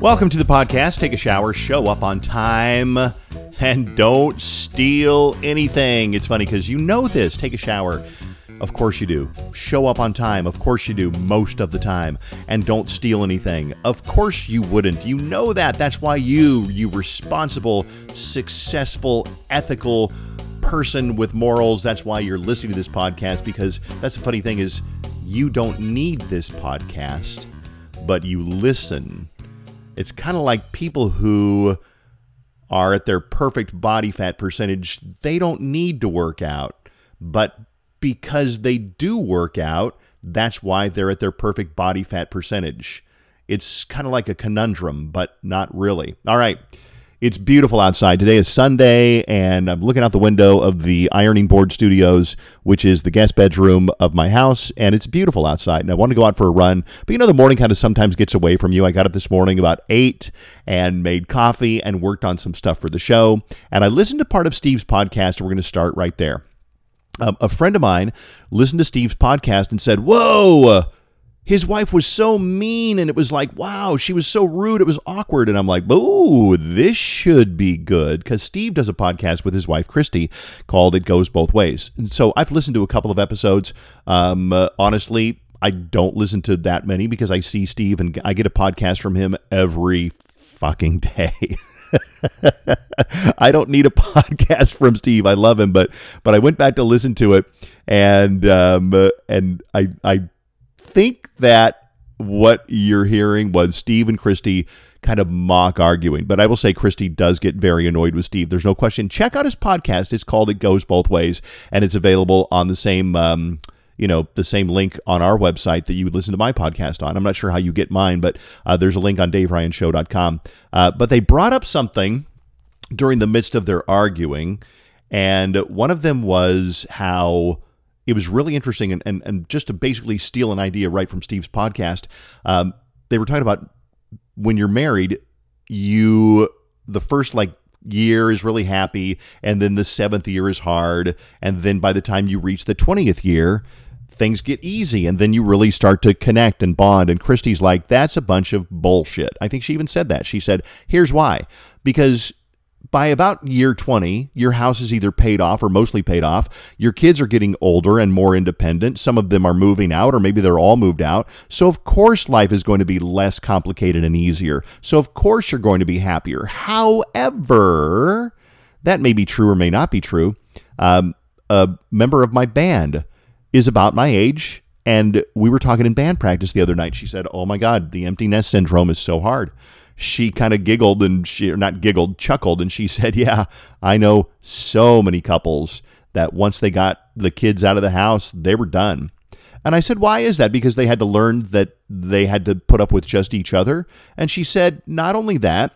Welcome to the podcast. Take a shower, show up on time, and don't steal anything. It's funny because you know this. Take a shower. Of course you do. Show up on time. Of course you do most of the time. And don't steal anything. Of course you wouldn't. You know that. That's why you, you responsible, successful, ethical person with morals, that's why you're listening to this podcast because that's the funny thing is you don't need this podcast, but you listen it's kind of like people who are at their perfect body fat percentage, they don't need to work out. But because they do work out, that's why they're at their perfect body fat percentage. It's kind of like a conundrum, but not really. All right. It's beautiful outside. Today is Sunday, and I'm looking out the window of the Ironing Board Studios, which is the guest bedroom of my house, and it's beautiful outside. And I want to go out for a run, but you know, the morning kind of sometimes gets away from you. I got up this morning about 8 and made coffee and worked on some stuff for the show. And I listened to part of Steve's podcast, and we're going to start right there. Um, a friend of mine listened to Steve's podcast and said, Whoa, his wife was so mean and it was like wow she was so rude it was awkward. And i'm like ooh this should be good. Because steve does a podcast with his wife christy called it goes both ways. And so i've listened to a couple of episodes. Um, uh, honestly i don't listen to that many because i see steve and i get a podcast from him every fucking day. I don't need a podcast from Steve. I love him, but but I went back to listen to it, and um, uh, and I I think that what you're hearing was Steve and Christy kind of mock arguing. But I will say Christy does get very annoyed with Steve. There's no question. Check out his podcast. It's called It Goes Both Ways, and it's available on the same. Um, you know the same link on our website that you would listen to my podcast on. I'm not sure how you get mine, but uh, there's a link on DaveRyanShow.com. Uh, but they brought up something during the midst of their arguing, and one of them was how it was really interesting. And, and, and just to basically steal an idea right from Steve's podcast, um, they were talking about when you're married, you, the first like year is really happy, and then the seventh year is hard. And then by the time you reach the 20th year, things get easy and then you really start to connect and bond. And Christy's like, that's a bunch of bullshit. I think she even said that. She said, here's why. Because by about year 20, your house is either paid off or mostly paid off. Your kids are getting older and more independent. Some of them are moving out, or maybe they're all moved out. So, of course, life is going to be less complicated and easier. So, of course, you're going to be happier. However, that may be true or may not be true. Um, a member of my band is about my age. And we were talking in band practice the other night. She said, Oh my God, the empty nest syndrome is so hard she kind of giggled and she, or not giggled, chuckled, and she said, Yeah, I know so many couples that once they got the kids out of the house, they were done. And I said, Why is that? Because they had to learn that they had to put up with just each other. And she said, Not only that,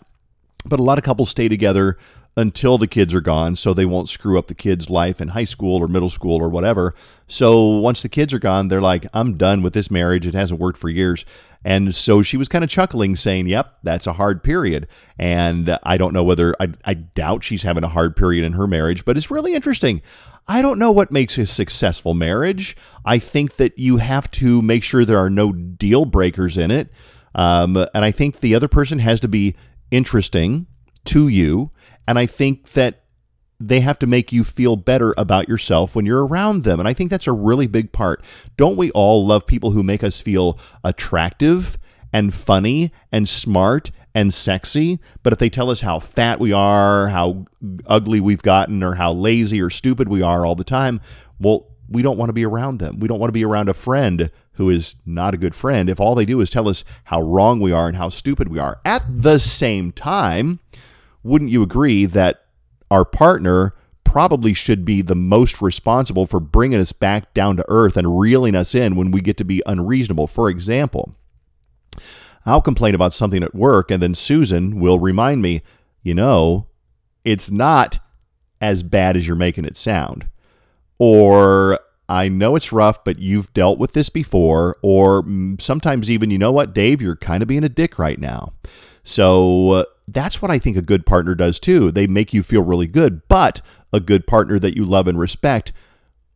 but a lot of couples stay together until the kids are gone so they won't screw up the kids' life in high school or middle school or whatever. So once the kids are gone, they're like, I'm done with this marriage. It hasn't worked for years. And so she was kind of chuckling, saying, Yep, that's a hard period. And I don't know whether, I, I doubt she's having a hard period in her marriage, but it's really interesting. I don't know what makes a successful marriage. I think that you have to make sure there are no deal breakers in it. Um, and I think the other person has to be interesting to you. And I think that they have to make you feel better about yourself when you're around them. And I think that's a really big part. Don't we all love people who make us feel attractive and funny and smart and sexy? But if they tell us how fat we are, how ugly we've gotten, or how lazy or stupid we are all the time, well, we don't want to be around them. We don't want to be around a friend who is not a good friend if all they do is tell us how wrong we are and how stupid we are. At the same time, wouldn't you agree that our partner probably should be the most responsible for bringing us back down to earth and reeling us in when we get to be unreasonable. For example, I'll complain about something at work, and then Susan will remind me, you know, it's not as bad as you're making it sound. Or I know it's rough, but you've dealt with this before. Or mm, sometimes even, you know what, Dave, you're kind of being a dick right now. So uh, that's what I think a good partner does too. They make you feel really good, but a good partner that you love and respect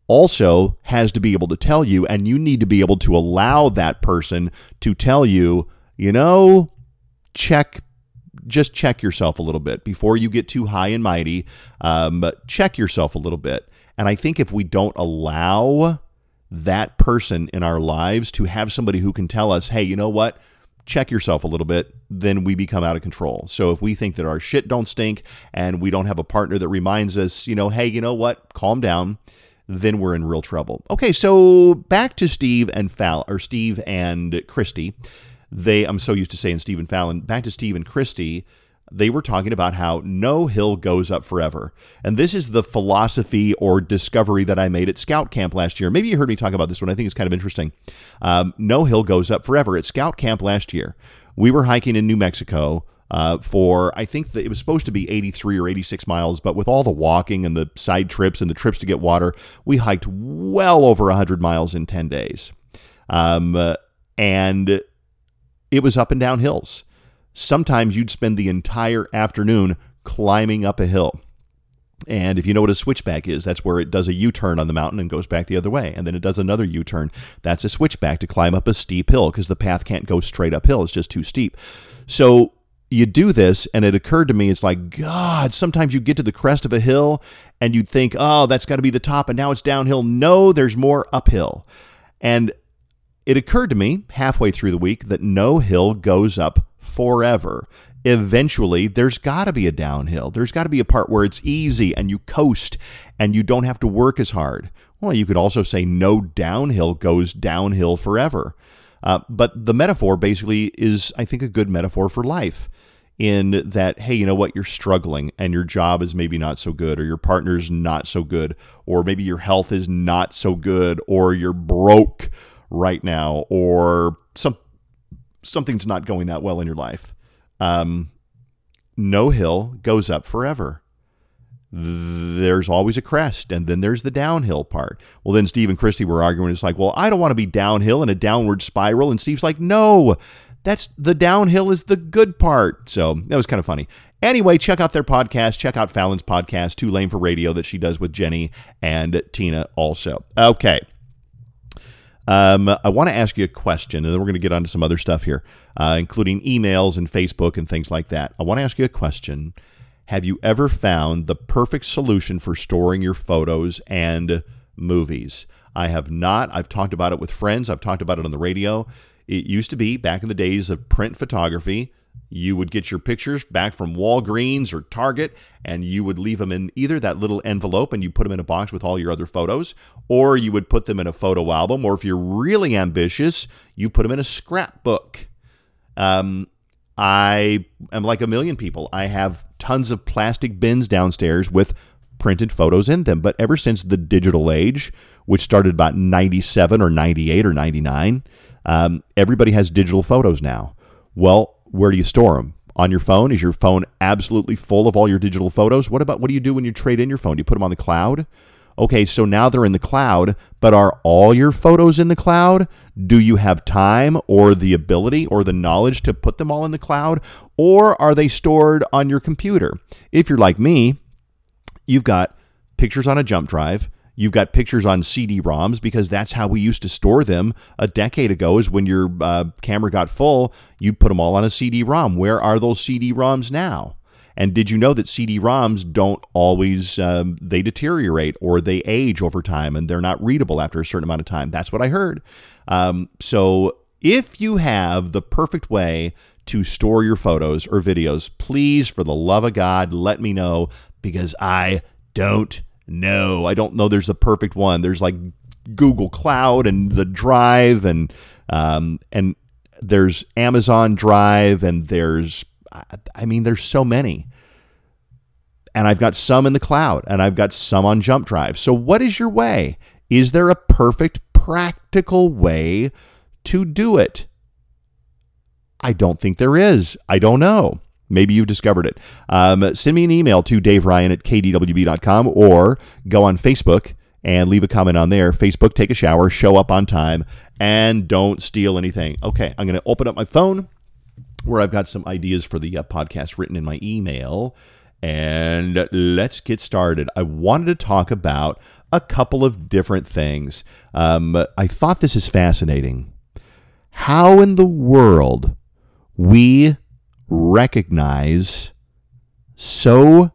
also has to be able to tell you, and you need to be able to allow that person to tell you, you know, check just check yourself a little bit before you get too high and mighty. Um, check yourself a little bit. And I think if we don't allow that person in our lives to have somebody who can tell us, hey, you know what? Check yourself a little bit, then we become out of control. So if we think that our shit don't stink and we don't have a partner that reminds us, you know, hey, you know what? Calm down then we're in real trouble. Okay, so back to Steve and Fal or Steve and Christy. They, I'm so used to saying Steve and Fallon. Back to Steve and Christy they were talking about how no hill goes up forever. And this is the philosophy or discovery that I made at Scout Camp last year. Maybe you heard me talk about this one. I think it's kind of interesting. Um, no hill goes up forever. At Scout Camp last year, we were hiking in New Mexico. Uh, for I think that it was supposed to be 83 or 86 miles, but with all the walking and the side trips and the trips to get water, we hiked well over 100 miles in 10 days. Um, uh, and it was up and down hills. Sometimes you'd spend the entire afternoon climbing up a hill. And if you know what a switchback is, that's where it does a U turn on the mountain and goes back the other way. And then it does another U turn. That's a switchback to climb up a steep hill because the path can't go straight uphill. It's just too steep. So you do this, and it occurred to me, it's like, God, sometimes you get to the crest of a hill and you'd think, oh, that's got to be the top, and now it's downhill. No, there's more uphill. And it occurred to me halfway through the week that no hill goes up forever. Eventually, there's got to be a downhill. There's got to be a part where it's easy and you coast and you don't have to work as hard. Well, you could also say no downhill goes downhill forever. Uh, but the metaphor basically is, I think, a good metaphor for life in that, hey, you know what, you're struggling and your job is maybe not so good, or your partner's not so good, or maybe your health is not so good, or you're broke right now, or some something's not going that well in your life, um, no hill goes up forever. There's always a crest, and then there's the downhill part. Well, then Steve and Christy were arguing. It's like, well, I don't want to be downhill in a downward spiral. And Steve's like, no, that's the downhill is the good part. So that was kind of funny. Anyway, check out their podcast. Check out Fallon's podcast, Too Lame for Radio, that she does with Jenny and Tina also. Okay. Um, I want to ask you a question, and then we're going to get on to some other stuff here, uh, including emails and Facebook and things like that. I want to ask you a question. Have you ever found the perfect solution for storing your photos and movies? I have not. I've talked about it with friends, I've talked about it on the radio. It used to be back in the days of print photography you would get your pictures back from Walgreens or Target, and you would leave them in either that little envelope and you put them in a box with all your other photos, or you would put them in a photo album, or if you're really ambitious, you put them in a scrapbook. Um, I am like a million people. I have tons of plastic bins downstairs with printed photos in them. But ever since the digital age, which started about 97 or 98 or 99, um, everybody has digital photos now. Well, where do you store them? On your phone? Is your phone absolutely full of all your digital photos? What about what do you do when you trade in your phone? Do you put them on the cloud? Okay, so now they're in the cloud, but are all your photos in the cloud? Do you have time or the ability or the knowledge to put them all in the cloud? Or are they stored on your computer? If you're like me, you've got pictures on a jump drive, You've got pictures on CD-ROMs because that's how we used to store them a decade ago. Is when your uh, camera got full, you put them all on a CD-ROM. Where are those CD-ROMs now? And did you know that CD-ROMs don't always um, they deteriorate or they age over time and they're not readable after a certain amount of time? That's what I heard. Um, so if you have the perfect way to store your photos or videos, please, for the love of God, let me know because I don't no, I don't know. There's a perfect one. There's like Google Cloud and the Drive and um, and there's Amazon Drive and there's I mean there's so many. And I've got some in the cloud and I've got some on Jump Drive. So what is your way? Is there a perfect practical way to do it? I don't think there is. I don't know. Maybe you've discovered it. Um, send me an email to Dave Ryan at kdwb.com or go on Facebook and leave a comment on there. Facebook, take a shower, show up on time, and don't steal anything. Okay, I'm going to open up my phone where I've got some ideas for the uh, podcast written in my email. And let's get started. I wanted to talk about a couple of different things. Um, I thought this is fascinating. How in the world we recognize so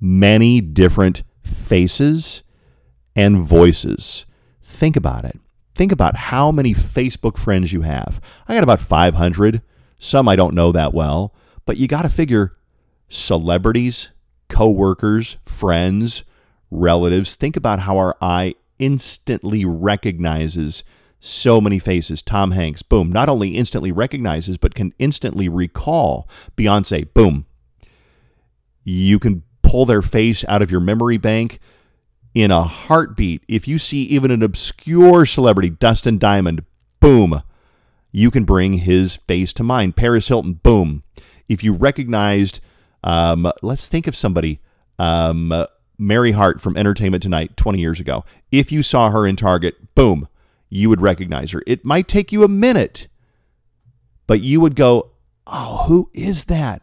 many different faces and voices. Think about it. Think about how many Facebook friends you have. I got about 500. Some I don't know that well, but you got to figure celebrities, coworkers, friends, relatives. Think about how our eye instantly recognizes so many faces. Tom Hanks, boom, not only instantly recognizes, but can instantly recall Beyonce, boom. You can pull their face out of your memory bank in a heartbeat. If you see even an obscure celebrity, Dustin Diamond, boom, you can bring his face to mind. Paris Hilton, boom. If you recognized, um, let's think of somebody, um, Mary Hart from Entertainment Tonight 20 years ago. If you saw her in Target, boom, you would recognize her. It might take you a minute, but you would go, Oh, who is that?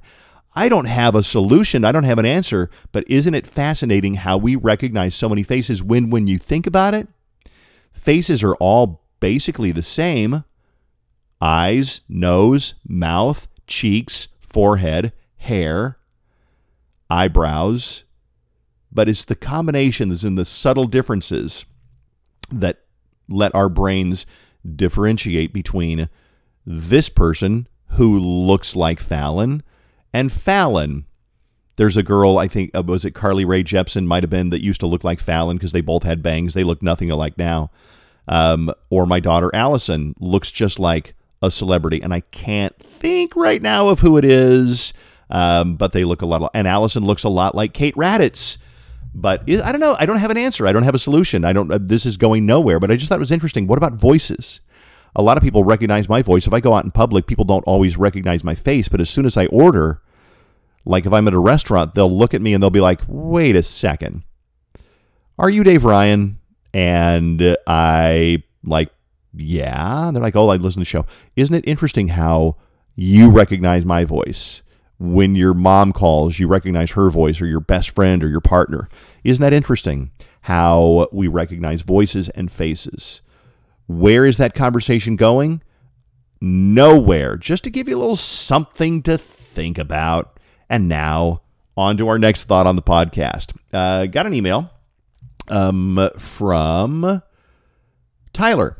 I don't have a solution. I don't have an answer, but isn't it fascinating how we recognize so many faces when, when you think about it, faces are all basically the same eyes, nose, mouth, cheeks, forehead, hair, eyebrows, but it's the combinations and the subtle differences that let our brains differentiate between this person who looks like Fallon and Fallon. There's a girl, I think, uh, was it Carly Rae Jepsen, might have been, that used to look like Fallon because they both had bangs. They look nothing alike now. Um, or my daughter Allison looks just like a celebrity, and I can't think right now of who it is, um, but they look a lot. And Allison looks a lot like Kate Raddatz but I don't know. I don't have an answer. I don't have a solution. I don't. Uh, this is going nowhere. But I just thought it was interesting. What about voices? A lot of people recognize my voice. If I go out in public, people don't always recognize my face. But as soon as I order, like if I'm at a restaurant, they'll look at me and they'll be like, "Wait a second, are you Dave Ryan?" And I like, yeah. And they're like, "Oh, I listen to the show." Isn't it interesting how you recognize my voice? When your mom calls, you recognize her voice or your best friend or your partner. Isn't that interesting how we recognize voices and faces? Where is that conversation going? Nowhere. Just to give you a little something to think about. And now, on to our next thought on the podcast. Uh, got an email um, from Tyler.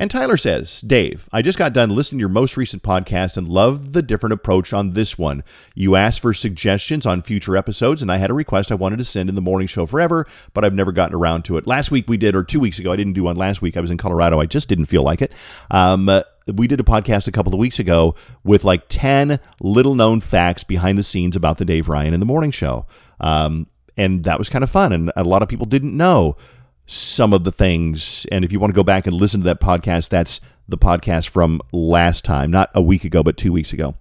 And Tyler says, Dave, I just got done listening to your most recent podcast and loved the different approach on this one. You asked for suggestions on future episodes, and I had a request I wanted to send in the morning show forever, but I've never gotten around to it. Last week we did, or two weeks ago, I didn't do one last week. I was in Colorado. I just didn't feel like it. Um, we did a podcast a couple of weeks ago with like 10 little known facts behind the scenes about the Dave Ryan in the morning show. Um, and that was kind of fun. And a lot of people didn't know some of the things. And if you want to go back and listen to that podcast, that's the podcast from last time, not a week ago, but two weeks ago.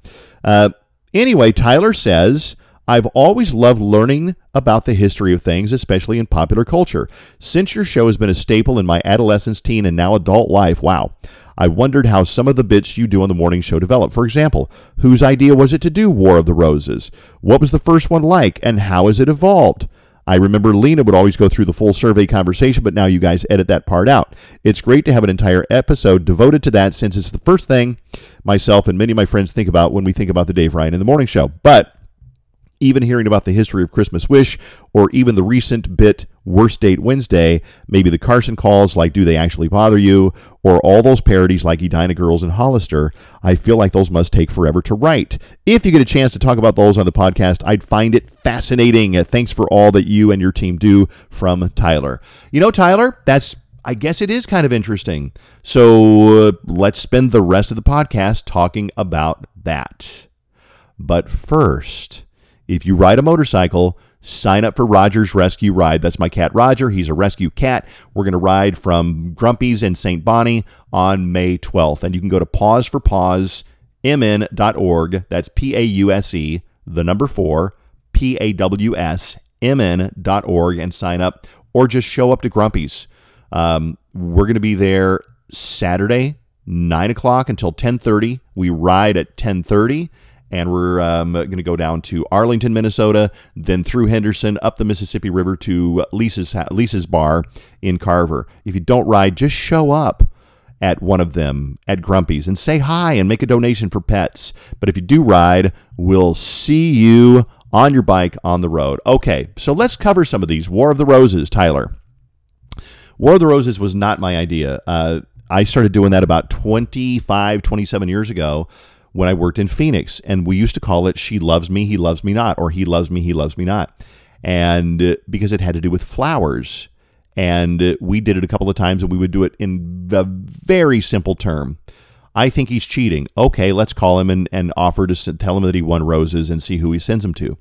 Uh, anyway, Tyler says, I've always loved learning about the history of things, especially in popular culture. Since your show has been a staple in my adolescence, teen, and now adult life, wow. I wondered how some of the bits you do on the morning show developed. For example, whose idea was it to do War of the Roses? What was the first one like, and how has it evolved? I remember Lena would always go through the full survey conversation, but now you guys edit that part out. It's great to have an entire episode devoted to that since it's the first thing myself and many of my friends think about when we think about the Dave Ryan in the Morning Show. But even hearing about the history of Christmas Wish, or even the recent bit Worst Date Wednesday, maybe the Carson calls like Do They Actually Bother You, or all those parodies like Edina Girls and Hollister, I feel like those must take forever to write. If you get a chance to talk about those on the podcast, I'd find it fascinating. Thanks for all that you and your team do from Tyler. You know, Tyler, that's I guess it is kind of interesting. So uh, let's spend the rest of the podcast talking about that. But first, if you ride a motorcycle, sign up for Roger's Rescue Ride. That's my cat Roger. He's a rescue cat. We're going to ride from Grumpy's in St. Bonnie on May 12th. And you can go to pause for pause pause4pawsmn.org. That's P A U S E, the number four, P A W S M-N.org and sign up or just show up to Grumpy's. Um, we're going to be there Saturday, 9 o'clock until 10.30. We ride at 10.30 and we're um, going to go down to Arlington, Minnesota, then through Henderson, up the Mississippi River to Lisa's Lisa's Bar in Carver. If you don't ride, just show up at one of them at Grumpy's and say hi and make a donation for pets. But if you do ride, we'll see you on your bike on the road. Okay, so let's cover some of these. War of the Roses, Tyler. War of the Roses was not my idea. Uh, I started doing that about 25, 27 years ago when I worked in Phoenix. And we used to call it She Loves Me, He Loves Me Not, or He Loves Me, He Loves Me Not. And uh, because it had to do with flowers. And uh, we did it a couple of times and we would do it in a very simple term. I think he's cheating. Okay, let's call him and, and offer to tell him that he won roses and see who he sends them to.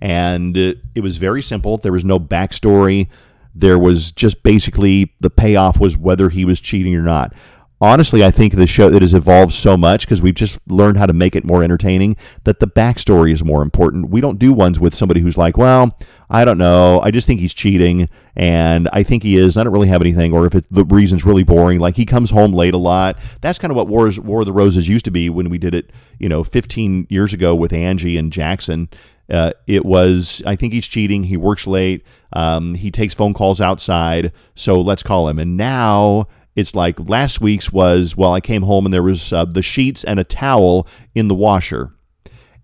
And uh, it was very simple. There was no backstory. There was just basically the payoff was whether he was cheating or not honestly, I think the show that has evolved so much because we've just learned how to make it more entertaining that the backstory is more important. We don't do ones with somebody who's like, well, I don't know. I just think he's cheating, and I think he is. I don't really have anything. Or if it, the reason's really boring, like he comes home late a lot. That's kind of what War, War of the Roses used to be when we did it, you know, 15 years ago with Angie and Jackson. Uh, it was, I think he's cheating. He works late. Um, he takes phone calls outside. So let's call him. And now it's like last week's was, well, I came home and there was uh, the sheets and a towel in the washer.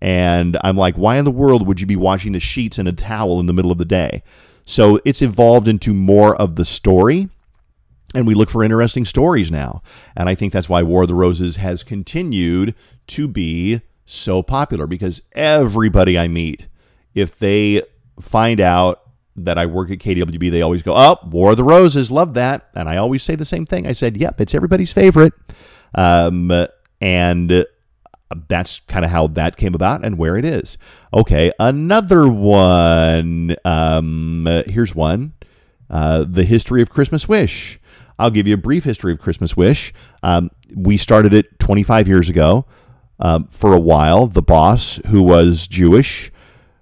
And I'm like, why in the world would you be washing the sheets and a towel in the middle of the day? So it's evolved into more of the story. And we look for interesting stories now. And I think that's why War of the Roses has continued to be so popular because everybody I meet, if they find out that I work at KDWB, they always go, "Oh, War of the Roses, love that," and I always say the same thing. I said, "Yep, it's everybody's favorite," um, and that's kind of how that came about and where it is. Okay, another one. Um, here's one: uh, the history of Christmas Wish. I'll give you a brief history of Christmas Wish. Um, we started it 25 years ago. Um, for a while, the boss, who was Jewish,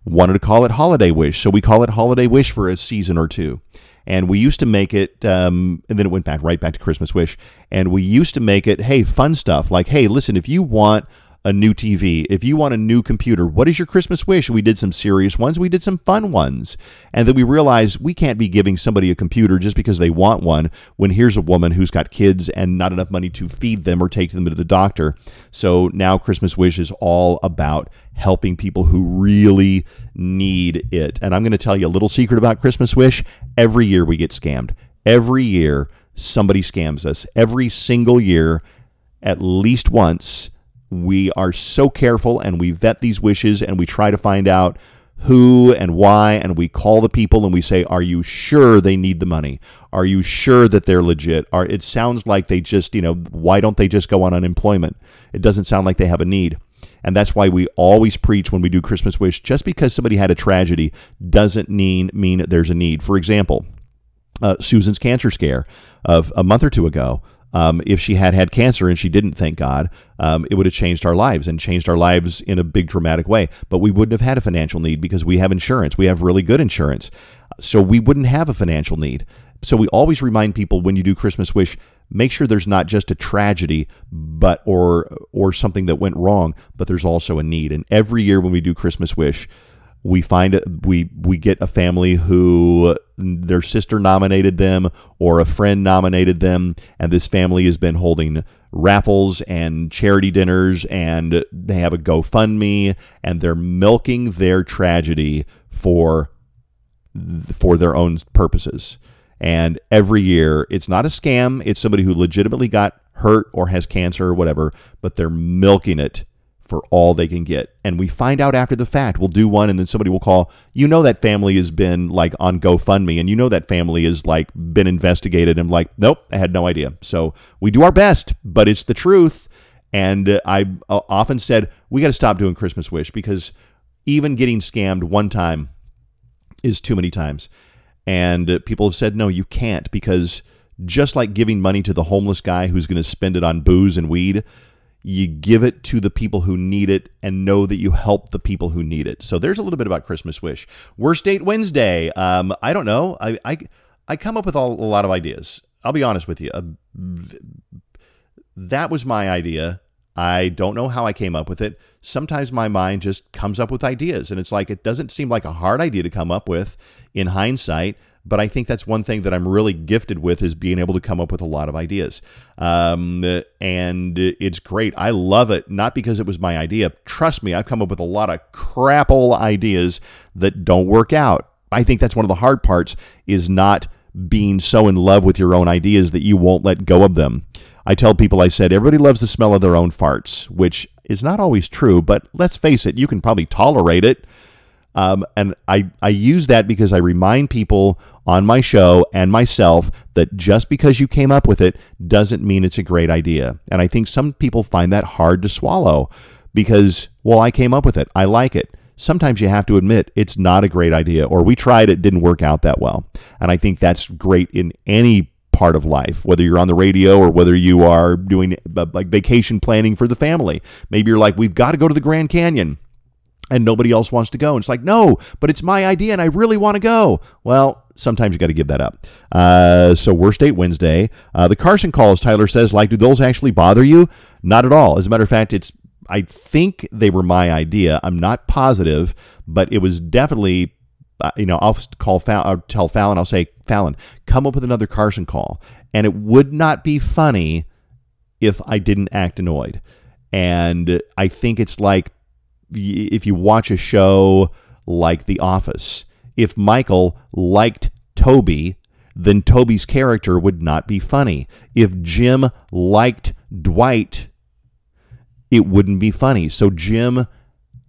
wanted to call it Holiday Wish, so we call it Holiday Wish for a season or two. And we used to make it, um, and then it went back right back to Christmas Wish. And we used to make it, hey, fun stuff like, hey, listen, if you want a new TV, if you want a new computer, what is your Christmas wish? We did some serious ones, we did some fun ones. And then we realized we can't be giving somebody a computer just because they want one when here's a woman who's got kids and not enough money to feed them or take them to the doctor. So now Christmas Wish is all about helping people who really need it. And I'm going to tell you a little secret about Christmas Wish. Every year we get scammed. Every year somebody scams us. Every single year, at least once, we are so careful and we vet these wishes and we try to find out who and why and we call the people and we say are you sure they need the money? Are you sure that they're legit? Are it sounds like they just you know why don't they just go on unemployment? It doesn't sound like they have a need. And that's why we always preach when we do christmas wish just because somebody had a tragedy doesn't mean mean there's a need. For example uh, susan's cancer scare of a month or two ago um, if she had had cancer and she didn't, thank God, um, it would have changed our lives and changed our lives in a big dramatic way. But we wouldn't have had a financial need because we have insurance. We have really good insurance. So we wouldn't have a financial need. So we always remind people when you do Christmas wish, make sure there's not just a tragedy, but or or something that went wrong, but there's also a need. And every year when we do Christmas wish, we find we we get a family who their sister nominated them or a friend nominated them and this family has been holding raffles and charity dinners and they have a GoFundMe and they're milking their tragedy for for their own purposes. And every year, it's not a scam. It's somebody who legitimately got hurt or has cancer or whatever, but they're milking it for all they can get. And we find out after the fact. We'll do one and then somebody will call, you know that family has been like on GoFundMe and you know that family has like been investigated and like, nope, I had no idea. So we do our best, but it's the truth. And I uh, often said, we got to stop doing Christmas Wish because even getting scammed one time is too many times. And people have said, no, you can't because just like giving money to the homeless guy who's going to spend it on booze and weed, you give it to the people who need it and know that you help the people who need it. So there's a little bit about Christmas Wish. Worst Date Wednesday. Um, I don't know. I, I, I come up with all, a lot of ideas. I'll be honest with you. Uh, that was my idea. I don't know how I came up with it. Sometimes my mind just comes up with ideas, and it's like it doesn't seem like a hard idea to come up with in hindsight, but I think that's one thing that I'm really gifted with is being able to come up with a lot of ideas. Um, and it's great. I love it, not because it was my idea. Trust me, I've come up with a lot of crapple ideas that don't work out. I think that's one of the hard parts is not being so in love with your own ideas that you won't let go of them. I tell people, I said, everybody loves the smell of their own farts, which is not always true, but let's face it, you can probably tolerate it. Um, and I, I use that because I remind people on my show and myself that just because you came up with it doesn't mean it's a great idea. And I think some people find that hard to swallow because, well, I came up with it. I like it. Sometimes you have to admit it's not a great idea, or we tried it, didn't work out that well. And I think that's great in any part of life, whether you're on the radio or whether you are doing uh, like vacation planning for the family. Maybe you're like, we've got to go to the Grand Canyon and nobody else wants to go. And it's like, no, but it's my idea and I really want to go. Well, sometimes you got to give that up. Uh, so, Worst Date Wednesday. Uh, the Carson calls, Tyler says, like, do those actually bother you? Not at all. As a matter of fact, it's I think they were my idea. I'm not positive, but it was definitely, uh, you know, I'll call Fallon, I'll tell Fallon, I'll say, Fallon, come up with another Carson call. And it would not be funny if I didn't act annoyed. And I think it's like if you watch a show like The Office, if Michael liked Toby, then Toby's character would not be funny. If Jim liked Dwight, it wouldn't be funny. So Jim,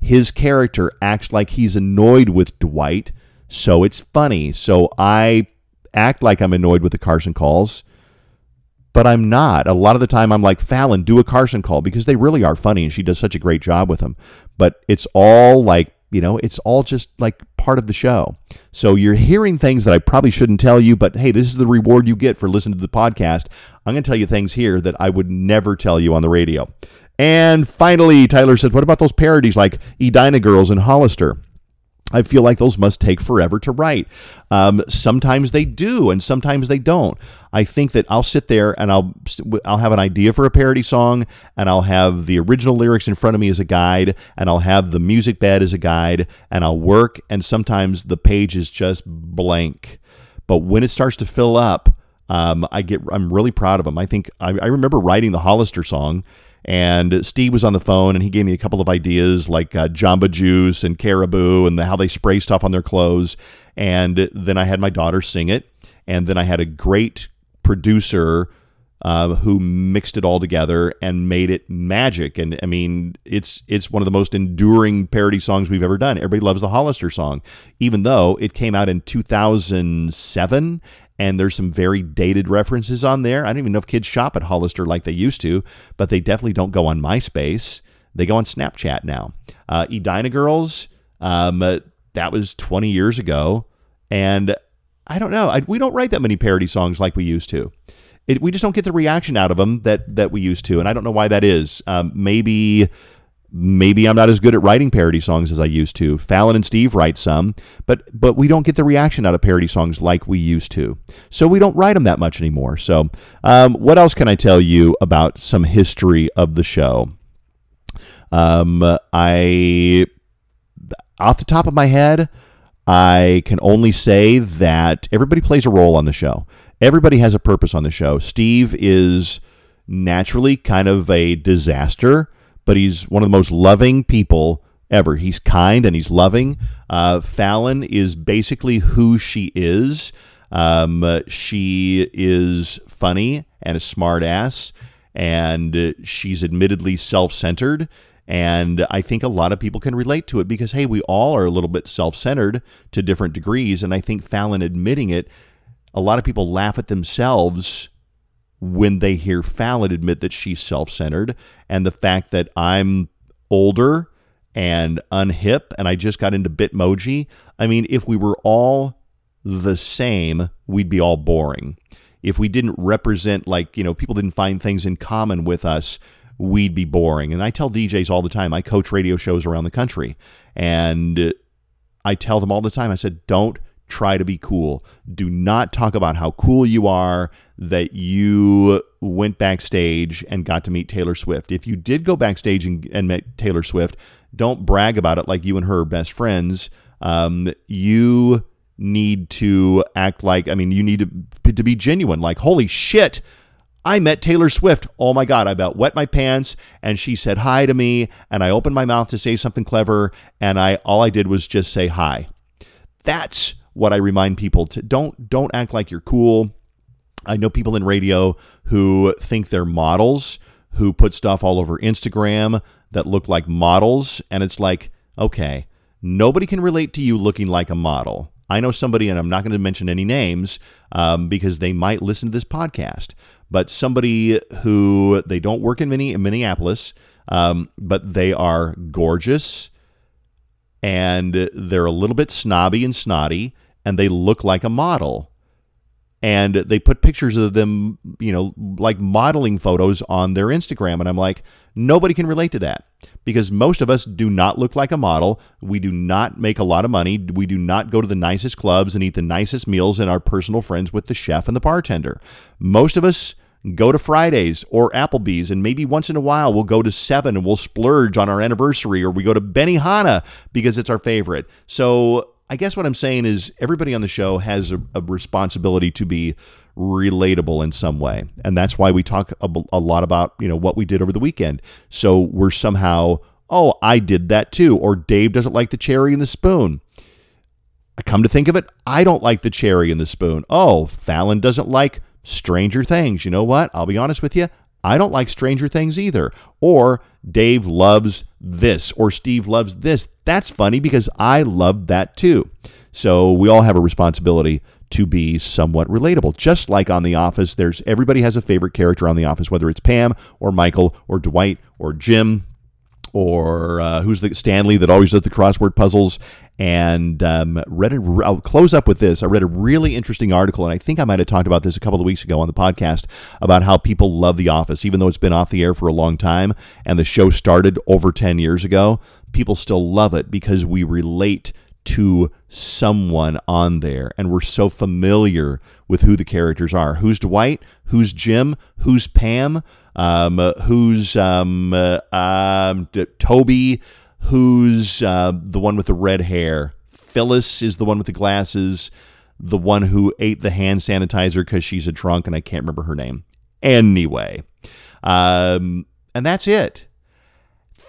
his character acts like he's annoyed with Dwight, so it's funny. So I act like I'm annoyed with the Carson calls but I'm not. A lot of the time, I'm like, Fallon, do a Carson call because they really are funny and she does such a great job with them. But it's all like, you know, it's all just like part of the show. So you're hearing things that I probably shouldn't tell you, but hey, this is the reward you get for listening to the podcast. I'm going to tell you things here that I would never tell you on the radio. And finally, Tyler said, What about those parodies like Edina Girls and Hollister? I feel like those must take forever to write. Um, sometimes they do, and sometimes they don't. I think that I'll sit there and I'll I'll have an idea for a parody song, and I'll have the original lyrics in front of me as a guide, and I'll have the music bed as a guide, and I'll work. And sometimes the page is just blank, but when it starts to fill up, um, I get I'm really proud of them. I think I, I remember writing the Hollister song and Steve was on the phone and he gave me a couple of ideas like uh, Jamba Juice and Caribou and the, how they spray stuff on their clothes. And then I had my daughter sing it. And then I had a great producer uh, who mixed it all together and made it magic. And I mean, it's it's one of the most enduring parody songs we've ever done. Everybody loves the Hollister song, even though it came out in 2007 and there's some very dated references on there. I don't even know if kids shop at Hollister like they used to, but they definitely don't go on MySpace. They go on Snapchat now. Uh, Edina Girls, um, uh, that was 20 years ago, and I don't know. I, we don't write that many parody songs like we used to. It, we just don't get the reaction out of them that that we used to, and I don't know why that is. Um, maybe maybe I'm not as good at writing parody songs as I used to. Fallon and Steve write some, but but we don't get the reaction out of parody songs like we used to. So we don't write them that much anymore. So um, what else can I tell you about some history of the show? Um, I off the top of my head, I can only say that everybody plays a role on the show. Everybody has a purpose on the show. Steve is naturally kind of a disaster but he's one of the most loving people ever. He's kind and he's loving. Uh, Fallon is basically who she is. Um, uh, she is funny and a smart ass, and she's admittedly self centered. And I think a lot of people can relate to it because, hey, we all are a little bit self centered to different degrees. And I think Fallon admitting it, a lot of people laugh at themselves when they hear Fallon admit that she's self centered and the fact that I'm older and unhip and I just got into Bitmoji. I mean, if we were all the same, we'd be all boring. If we didn't represent, like, you know, people didn't find things in common with us, we'd be boring. And I tell DJs all the time, I coach radio shows around the country, and I tell them all the time, I said, don't try to be cool. Do not talk about how cool you are that you went backstage and got to meet Taylor Swift. If you did go backstage and, and met Taylor Swift, don't brag about it like you and her are best friends. Um, you need to act like, I mean, you need to, to be genuine. Like, holy shit, I met Taylor Swift. Oh my God, I about wet my pants and she said hi to me and I opened my mouth to say something clever and I all I did was just say hi. That's what I remind people to don't don't act like you're cool. I know people in radio who think they're models, who put stuff all over Instagram that look like models and it's like, okay, nobody can relate to you looking like a model. I know somebody, and I'm not going to mention any names um, because they might listen to this podcast, but somebody who they don't work in Minneapolis, um, but they are gorgeous and they're a little bit snobby and snotty, and they look like a model and they put pictures of them, you know, like modeling photos on their Instagram. And I'm like, nobody can relate to that because most of us do not look like a model. We do not make a lot of money. We do not go to the nicest clubs and eat the nicest meals and are personal friends with the chef and the bartender. Most of us go to Fridays or Applebee's, and maybe once in a while we'll go to Seven and we'll splurge on our anniversary, or we go to Benihana because it's our favorite. So I guess what I'm saying is everybody on the show has a, a responsibility to be relatable in some way, and that's why we talk a, a lot about you know what we did over the weekend. So we're somehow, oh, I did that too, or Dave doesn't like the cherry and the spoon. I come to think of it, I don't like the cherry in the spoon. Oh, Fallon doesn't like Stranger Things. You know what? I'll be honest with you. I don't like Stranger Things either. Or Dave loves this, or Steve loves this. That's funny because I love that too. So we all have a responsibility to be somewhat relatable. Just like on The Office, there's everybody has a favorite character on The Office, whether it's Pam or Michael or Dwight or Jim or uh, who's the Stanley that always does the crossword puzzles. And um, read a, I'll close up with this. I read a really interesting article, and I think I might have talked about this a couple of weeks ago on the podcast about how people love The Office, even though it's been off the air for a long time and the show started over 10 years ago. People still love it because we relate to someone on there and we're so familiar with who the characters are. Who's Dwight? Who's Jim? Who's Pam? um, who's um, uh, um, Toby, who's uh, the one with the red hair. Phyllis is the one with the glasses, the one who ate the hand sanitizer because she's a drunk and I can't remember her name. Anyway, um, and that's it.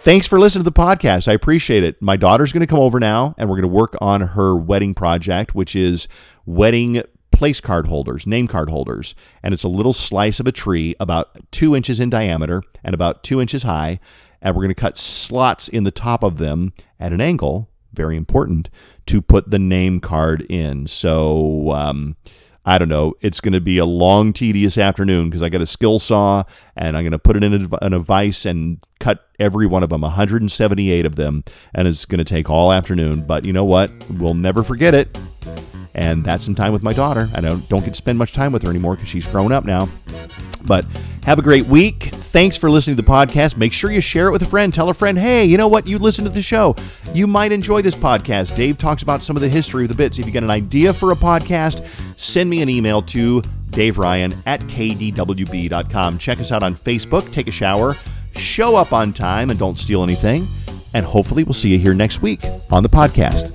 Thanks for listening to the podcast. I appreciate it. My daughter's going to come over now and we're going to work on her wedding project, which is wedding place card holders, name card holders, and it's a little slice of a tree about two inches in diameter and about two inches high. And we're going to cut slots in the top of them at an angle, very important, to put the name card in. So, um, I don't know. It's going to be a long, tedious afternoon because I got a skill saw and I'm going to put it in a, vise and cut every one of them, 178 of them, and it's going to take all afternoon. But you know what? We'll never forget it and that's some time with my daughter. I don't, don't get to spend much time with her anymore because she's grown up now. But have a great week. Thanks for listening to the podcast. Make sure you share it with a friend. Tell a friend, hey, you know what? You listen to the show. You might enjoy this podcast. Dave talks about some of the history of the bits. If you got an idea for a podcast, send me an email to Dave Ryan at kdwb.com. Check us out on Facebook. Take a shower. Show up on time and don't steal anything. And hopefully, we'll see you here next week on the podcast.